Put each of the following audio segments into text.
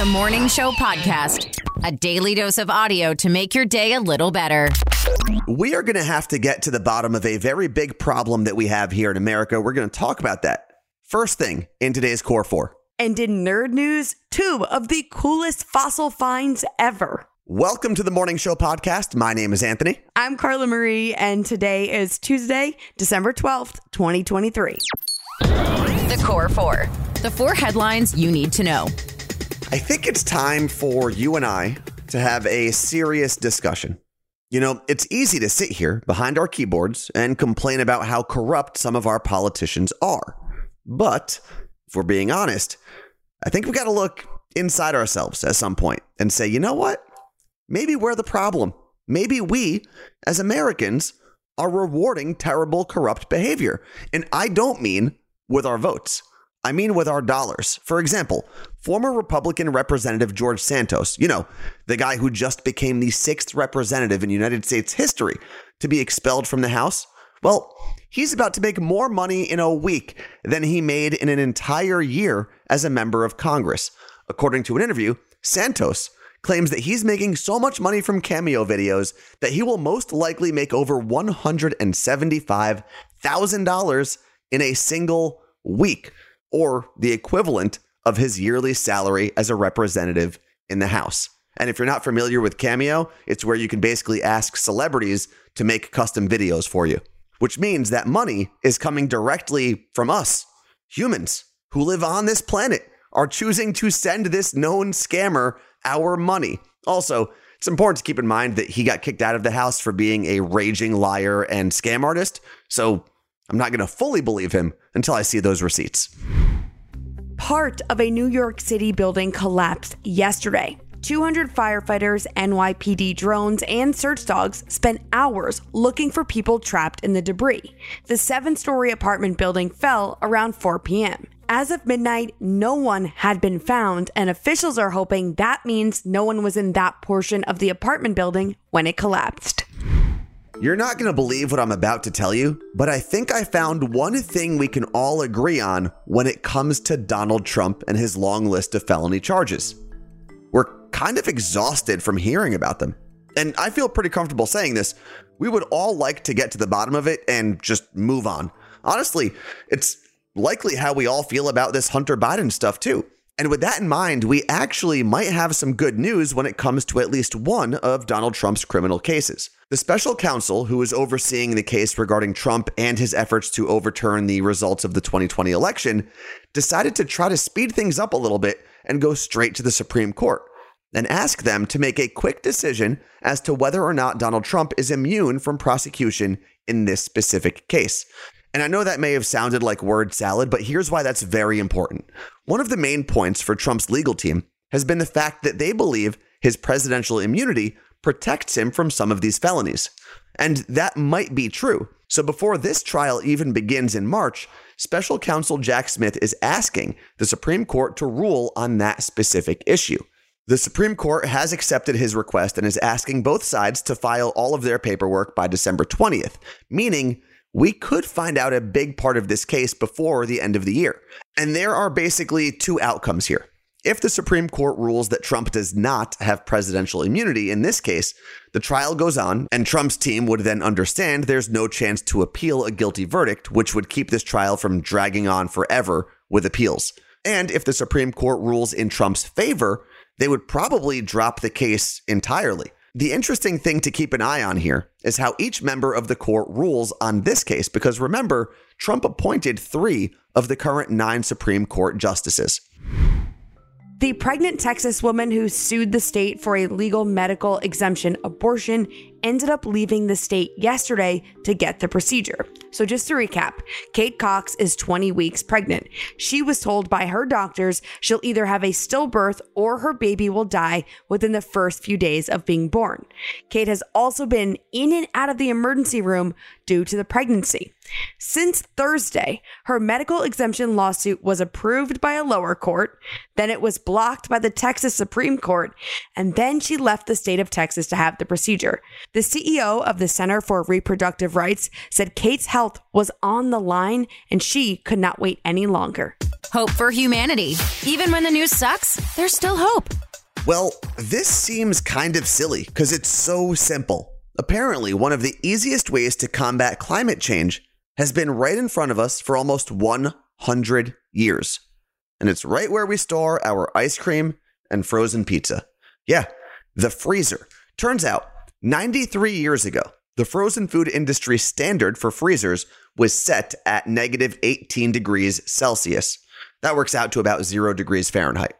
The Morning Show Podcast, a daily dose of audio to make your day a little better. We are going to have to get to the bottom of a very big problem that we have here in America. We're going to talk about that. First thing in today's Core 4. And in nerd news, two of the coolest fossil finds ever. Welcome to the Morning Show Podcast. My name is Anthony. I'm Carla Marie, and today is Tuesday, December 12th, 2023. The Core Four. The four headlines you need to know. I think it's time for you and I to have a serious discussion. You know, it's easy to sit here behind our keyboards and complain about how corrupt some of our politicians are. But if we're being honest, I think we got to look inside ourselves at some point and say, you know what? Maybe we're the problem. Maybe we, as Americans, are rewarding terrible, corrupt behavior. And I don't mean with our votes. I mean with our dollars. For example, former Republican Representative George Santos, you know, the guy who just became the sixth representative in United States history to be expelled from the House. Well, he's about to make more money in a week than he made in an entire year as a member of Congress. According to an interview, Santos claims that he's making so much money from cameo videos that he will most likely make over $175,000 in a single week or the equivalent of his yearly salary as a representative in the House. And if you're not familiar with Cameo, it's where you can basically ask celebrities to make custom videos for you, which means that money is coming directly from us, humans who live on this planet, are choosing to send this known scammer our money. Also, it's important to keep in mind that he got kicked out of the House for being a raging liar and scam artist. So I'm not going to fully believe him until I see those receipts. Part of a New York City building collapsed yesterday. 200 firefighters, NYPD drones, and search dogs spent hours looking for people trapped in the debris. The seven story apartment building fell around 4 p.m. As of midnight, no one had been found, and officials are hoping that means no one was in that portion of the apartment building when it collapsed. You're not going to believe what I'm about to tell you, but I think I found one thing we can all agree on when it comes to Donald Trump and his long list of felony charges. We're kind of exhausted from hearing about them. And I feel pretty comfortable saying this. We would all like to get to the bottom of it and just move on. Honestly, it's likely how we all feel about this Hunter Biden stuff, too. And with that in mind, we actually might have some good news when it comes to at least one of Donald Trump's criminal cases. The special counsel who is overseeing the case regarding Trump and his efforts to overturn the results of the 2020 election decided to try to speed things up a little bit and go straight to the Supreme Court and ask them to make a quick decision as to whether or not Donald Trump is immune from prosecution in this specific case. And I know that may have sounded like word salad, but here's why that's very important. One of the main points for Trump's legal team has been the fact that they believe his presidential immunity protects him from some of these felonies. And that might be true. So before this trial even begins in March, special counsel Jack Smith is asking the Supreme Court to rule on that specific issue. The Supreme Court has accepted his request and is asking both sides to file all of their paperwork by December 20th, meaning we could find out a big part of this case before the end of the year. And there are basically two outcomes here. If the Supreme Court rules that Trump does not have presidential immunity in this case, the trial goes on, and Trump's team would then understand there's no chance to appeal a guilty verdict, which would keep this trial from dragging on forever with appeals. And if the Supreme Court rules in Trump's favor, they would probably drop the case entirely. The interesting thing to keep an eye on here is how each member of the court rules on this case, because remember, Trump appointed three of the current nine Supreme Court justices. The pregnant Texas woman who sued the state for a legal medical exemption abortion ended up leaving the state yesterday to get the procedure. So, just to recap, Kate Cox is 20 weeks pregnant. She was told by her doctors she'll either have a stillbirth or her baby will die within the first few days of being born. Kate has also been in and out of the emergency room due to the pregnancy. Since Thursday, her medical exemption lawsuit was approved by a lower court, then it was blocked by the Texas Supreme Court, and then she left the state of Texas to have the procedure. The CEO of the Center for Reproductive Rights said Kate's health was on the line and she could not wait any longer. Hope for humanity. Even when the news sucks, there's still hope. Well, this seems kind of silly because it's so simple. Apparently, one of the easiest ways to combat climate change has been right in front of us for almost 100 years. And it's right where we store our ice cream and frozen pizza. Yeah, the freezer. Turns out, 93 years ago, the frozen food industry standard for freezers was set at negative 18 degrees Celsius. That works out to about zero degrees Fahrenheit.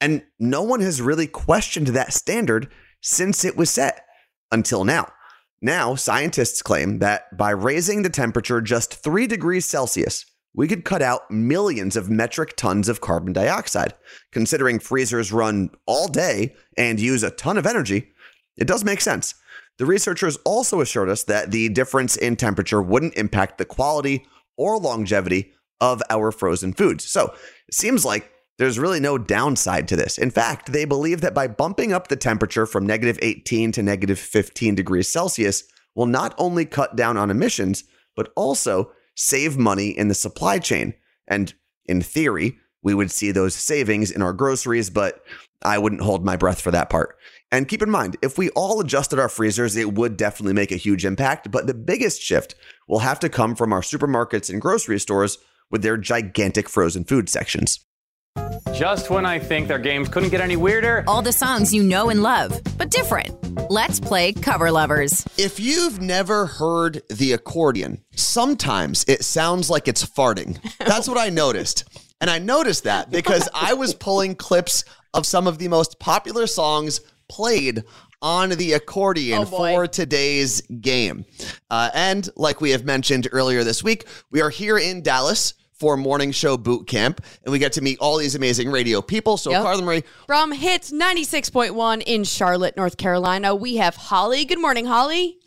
And no one has really questioned that standard since it was set until now. Now, scientists claim that by raising the temperature just 3 degrees Celsius, we could cut out millions of metric tons of carbon dioxide. Considering freezers run all day and use a ton of energy, it does make sense. The researchers also assured us that the difference in temperature wouldn't impact the quality or longevity of our frozen foods. So it seems like there's really no downside to this. In fact, they believe that by bumping up the temperature from negative 18 to negative 15 degrees Celsius will not only cut down on emissions, but also save money in the supply chain. And in theory, we would see those savings in our groceries, but I wouldn't hold my breath for that part. And keep in mind, if we all adjusted our freezers, it would definitely make a huge impact. But the biggest shift will have to come from our supermarkets and grocery stores with their gigantic frozen food sections. Just when I think their games couldn't get any weirder. All the songs you know and love, but different. Let's play Cover Lovers. If you've never heard the accordion, sometimes it sounds like it's farting. That's what I noticed. And I noticed that because I was pulling clips of some of the most popular songs played on the accordion Oh, for today's game. Uh, and like we have mentioned earlier this week, we are here in Dallas for morning show boot camp, and we get to meet all these amazing radio people. So, Yep. Carla Marie, From Hits 96.1 in Charlotte, North Carolina, we have Holly. Good morning, Holly.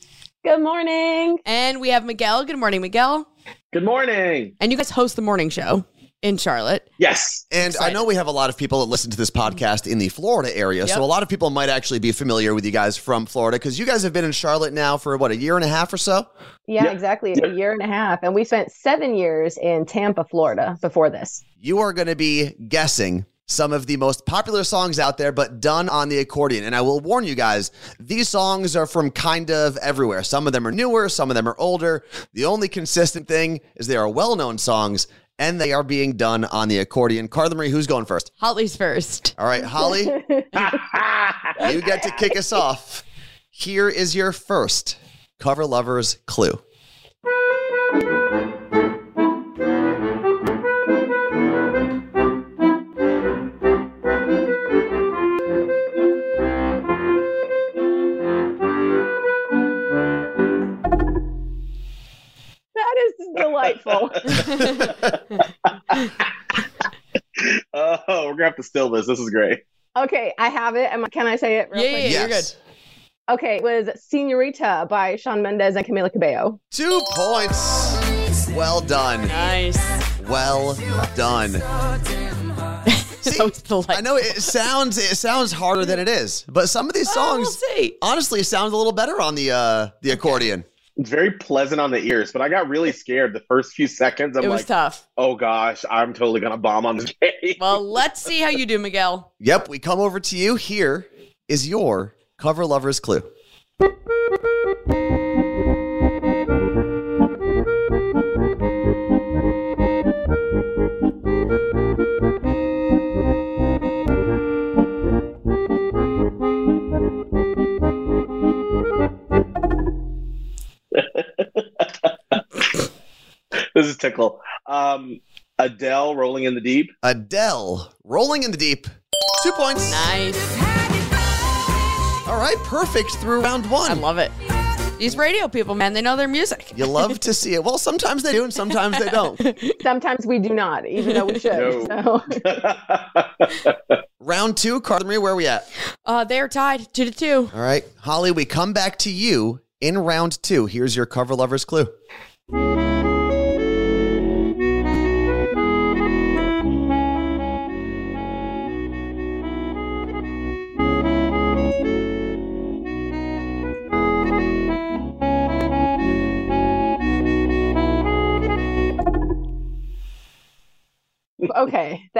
Good morning. And we have Miguel. Good morning, Miguel. Good morning. And you guys host the morning show in Charlotte. Yes. And I know we have a lot of people that listen to this podcast in the Florida area. Yep. So a lot of people might actually be familiar with you guys from Florida because you guys have been in Charlotte now for what, a year and a half or so? Yeah, Yeah. exactly. A year and a half. And we spent seven years in Tampa, Florida before this. You are going to be guessing some of the most popular songs out there, but done on the accordion. And I will warn you guys, these songs are from kind of everywhere. Some of them are newer, some of them are older. The only consistent thing is they are well known songs and they are being done on the accordion. Carla Marie, who's going first? Holly's first. All right, Holly. You get to kick us off. Here is your first cover lovers clue. That is delightful. We're gonna have still this. This is great. okay, I have it. Am I- Can I say it real Yeah, quick? yeah, you're Yes. Okay, it was Senorita by Shawn Mendes and Camila Cabello. Two points. Well done. Nice. Well done. See, That was delightful. I know it sounds it sounds harder than it is, but some of these songs we'll see. honestly sound a little better on the uh the accordion. It's very pleasant on the ears, but I got really scared the first few seconds. I'm It was like, tough. oh gosh, I'm totally gonna bomb on this game. Well, let's see how you do, Miguel. Yep, we come over to you. Here is your cover lovers clue. This is tickle. Um, Adele, "Rolling in the Deep." Adele, rolling in the deep. Two points. Nice. All right, perfect through round one. I love it. These radio people, man, they know their music. You love to see it. Well, sometimes they do, and sometimes they don't. Sometimes we do not, even though we should. No. So Round two, Carla Marie, where are we at? Uh, they are tied two to two. All right, Holly, we come back to you in round two. Here's your cover lovers clue.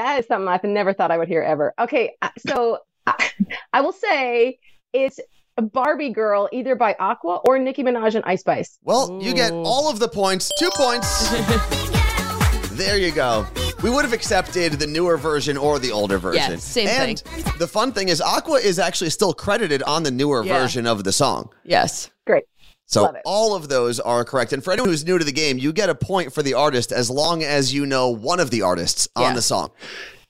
That is something I've never thought I would hear ever. Okay, uh, so I, I will say it's a Barbie Girl, either by Aqua or Nicki Minaj and Ice Spice. Well, you get all of the points. Two points. there you go. We would have accepted the newer version or the older version. same and the fun thing is, Aqua is actually still credited on the newer Yeah. version of the song. Yes. Great. So all of those are correct. And for anyone who's new to the game, you get a point for the artist as long as you know one of the artists on Yeah. the song.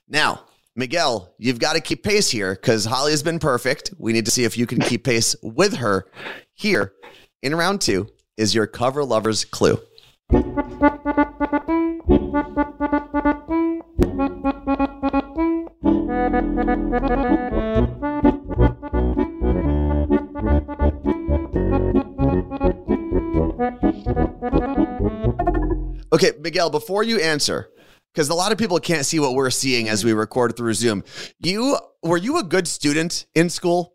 Now, Miguel, you've got to keep pace here because Holly has been perfect. We need to see if you can keep pace with her. Here in round two is your cover lovers clue. Okay, Miguel, before you answer, because a lot of people can't see what we're seeing as we record through Zoom. You were you a good student in school?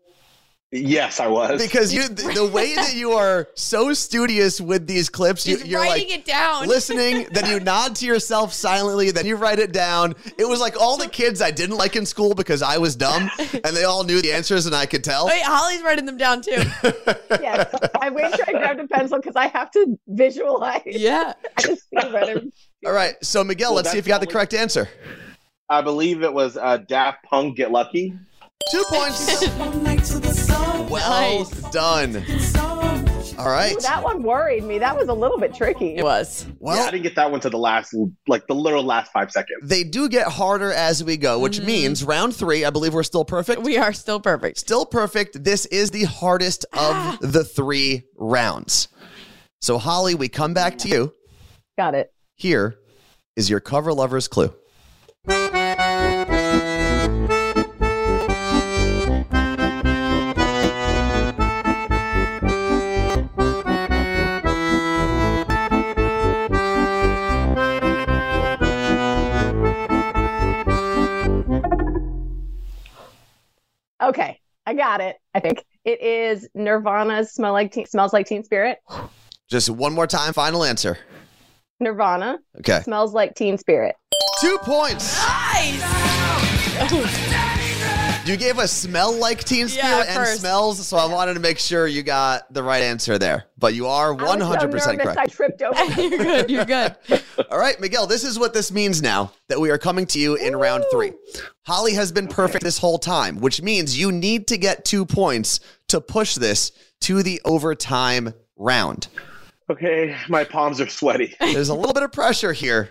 Yes, I was. Because you the, the way that you are so studious with these clips, you, He's you're writing like it down. listening, then you nod to yourself silently, then you write it down. It was like all the kids I didn't like in school because I was dumb and they all knew the answers and I could tell. Wait, Holly's writing them down too. Yes, I made sure I grabbed a pencil because I have to visualize. yeah. I just feel better. All right, so Miguel, Well, let's see if you got the correct answer. I believe it was uh, Daft Punk Get Lucky. Two points. Well done. All right. Ooh, that one worried me. That was a little bit tricky. It was. Well, yeah, I didn't get that one to the last, like the literal last five seconds. they do get harder as we go, which mm. means round three, I believe we're still perfect. We are still perfect. Still perfect. This is the hardest of ah. the three rounds. So, Holly, we come back to you. Got it. Here is your cover lover's clue. Okay, I got it. I think it is Nirvana's "Smell Like Teen, Smells Like Teen Spirit." Just one more time, final answer. Nirvana Okay. smells like Teen Spirit. Two points. Oh. You gave us smell like Teen Spirit Yeah, and first. smells, so I wanted to make sure you got the right answer there. But you are I was so 100% nervous, correct. I tripped over. you're good. You're good. All right, Miguel, this is what this means now that we are coming to you in round three. Holly has been perfect this whole time, which means you need to get two points to push this to the overtime round. Okay, my palms are sweaty. There's a little bit of pressure here.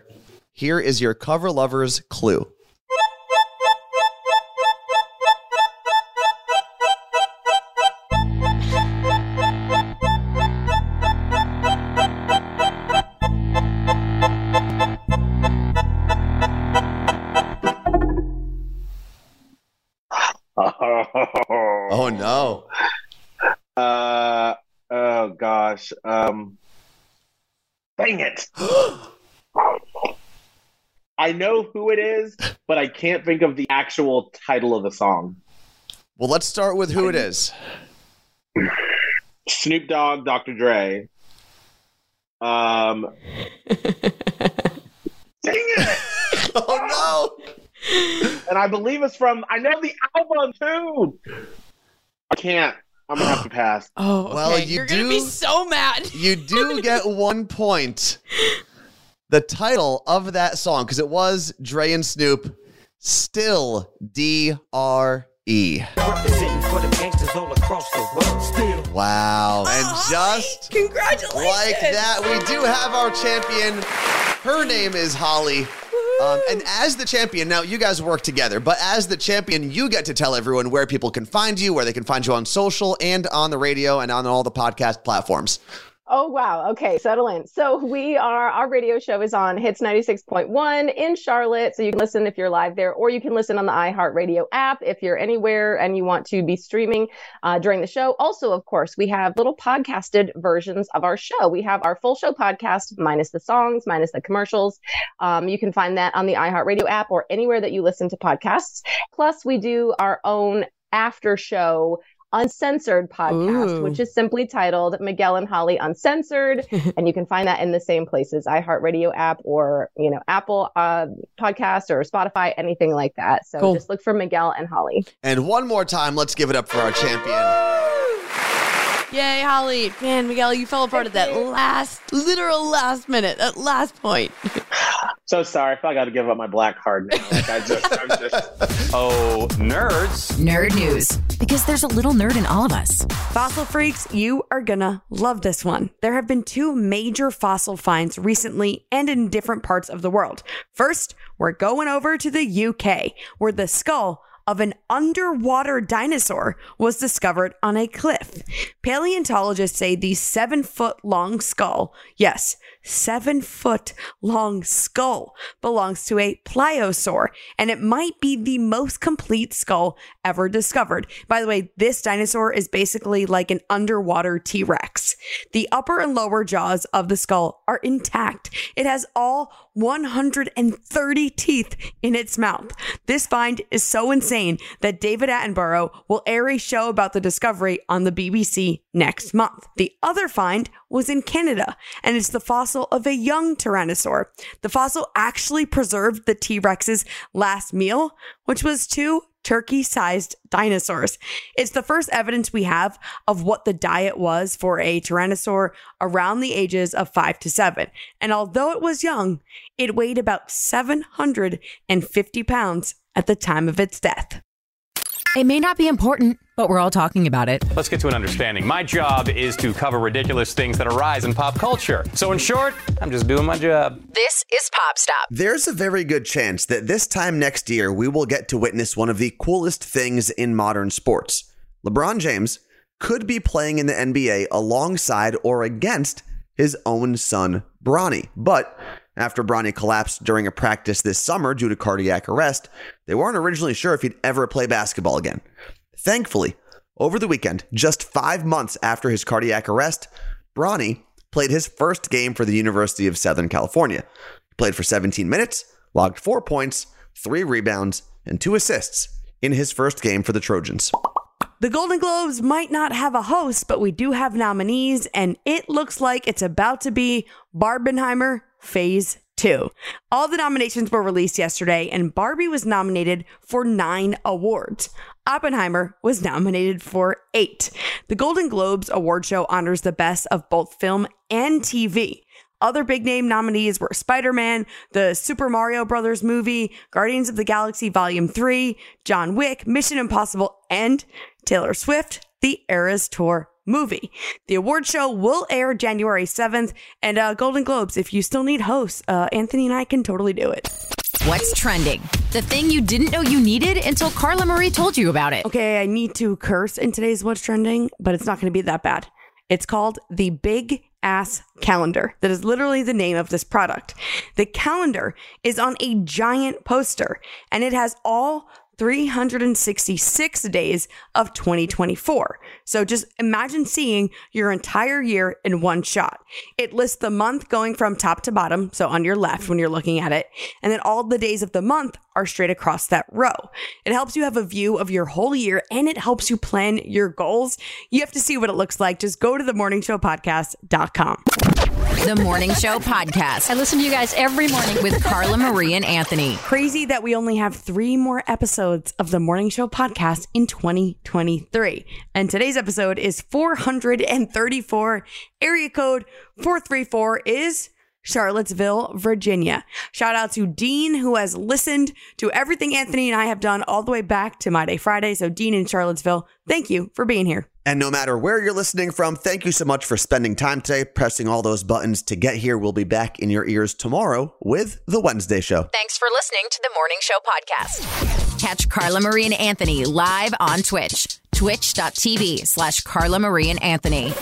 Here is your cover lover's clue. Gosh. Um, dang it. I know who it is, but I can't think of the actual title of the song. Well, let's start with who it is. Snoop Dogg, Dr. Dre. Um, dang it! Oh no! And I believe it's from. I know the album too. I can't. I'm gonna have to pass. Oh, okay. Well, you you're gonna be do- so mad. You do get one point. The title of that song, because it was Dre and Snoop, still D R E. Representing for the gangsters all across the world. Still. Wow. And Oh, just Congratulations. like that, we do have our champion. Her name is Holly. Um, and as the champion, now you guys work together, but as the champion, you get to tell everyone where people can find you, where they can find you on social and on the radio and on all the podcast platforms. Oh wow. Okay, settle in. So we are our radio show is on Hits 96.1 in Charlotte. So you can listen if you're live there, or you can listen on the iHeartRadio app if you're anywhere and you want to be streaming uh, during the show. Also, of course, we have little podcasted versions of our show. We have our full show podcast minus the songs, minus the commercials. Um, you can find that on the iHeartRadio app or anywhere that you listen to podcasts. Plus, we do our own after show Uncensored podcast, Ooh. which is simply titled Miguel and Holly Uncensored. and you can find that in the same places iHeartRadio app or, you know, Apple uh, podcast or Spotify, anything like that. So Cool. just look for Miguel and Holly. And one more time, let's give it up for our champion. Yay, Holly. Man, Miguel, you fell apart at that last, literal last minute, that last point. So sorry. I feel like I got to give up my black card now. Like I just, I'm just. Oh, nerds. Nerd news. Because there's a little nerd in all of us. Fossil freaks, you are gonna love this one. There have been two major fossil finds recently and in different parts of the world. First, we're going over to the UK, where the skull of an underwater dinosaur was discovered on a cliff. Paleontologists say the seven foot long skull, yes, seven foot long skull, belongs to a pliosaur, and it might be the most complete skull ever discovered. By the way, this dinosaur is basically like an underwater T Rex. The upper and lower jaws of the skull are intact. It has all 130 teeth in its mouth. This find is so insane that David Attenborough will air a show about the discovery on the BBC next month. The other find was in Canada, and it's the fossil of a young tyrannosaur. The fossil actually preserved the T Rex's last meal, which was two turkey sized dinosaurs. It's the first evidence we have of what the diet was for a tyrannosaur around the ages of five to seven. And although it was young, it weighed about 750 pounds at the time of its death. It may not be important, but we're all talking about it. Let's get to an understanding. My job is to cover ridiculous things that arise in pop culture. So, in short, I'm just doing my job. This is Pop Stop. There's a very good chance that this time next year we will get to witness one of the coolest things in modern sports. LeBron James could be playing in the NBA alongside or against his own son, Bronny. But after Bronny collapsed during a practice this summer due to cardiac arrest, they weren't originally sure if he'd ever play basketball again. Thankfully, over the weekend, just five months after his cardiac arrest, Bronny played his first game for the University of Southern California. He played for 17 minutes, logged four points, three rebounds, and two assists in his first game for the Trojans. The Golden Globes might not have a host, but we do have nominees, and it looks like it's about to be Barbenheimer Phase 2. All the nominations were released yesterday, and Barbie was nominated for nine awards. Oppenheimer was nominated for eight. The Golden Globes award show honors the best of both film and TV. Other big name nominees were Spider Man, the Super Mario Brothers movie, Guardians of the Galaxy Volume 3, John Wick, Mission Impossible, and Taylor Swift, the Eras Tour movie. The award show will air January 7th, and uh, Golden Globes, if you still need hosts, uh, Anthony and I can totally do it. What's trending? The thing you didn't know you needed until Carla Marie told you about it. Okay, I need to curse in today's What's Trending, but it's not going to be that bad. It's called the Big Ass Calendar. That is literally the name of this product. The calendar is on a giant poster and it has all 366 days of 2024. So just imagine seeing your entire year in one shot. It lists the month going from top to bottom, so on your left when you're looking at it, and then all the days of the month are straight across that row. It helps you have a view of your whole year and it helps you plan your goals. You have to see what it looks like. Just go to the morningshowpodcast.com. The Morning Show Podcast I listen to you guys every morning. with Carla Marie and Anthony. Crazy that we only have three more episodes of the Morning Show podcast in 2023. And today's episode is 434. Area code 434 is Charlottesville, Virginia. Shout out to Dean, who has listened to everything Anthony and I have done all the way back to My Day Friday. So, Dean in Charlottesville, thank you for being here. And no matter where you're listening from, thank you so much for spending time today, pressing all those buttons to get here. We'll be back in your ears tomorrow with The Wednesday Show. Thanks for listening to the Morning Show Podcast. Catch Carla Marie and Anthony live on Twitch. Twitch.tv slash Carla Marie and Anthony.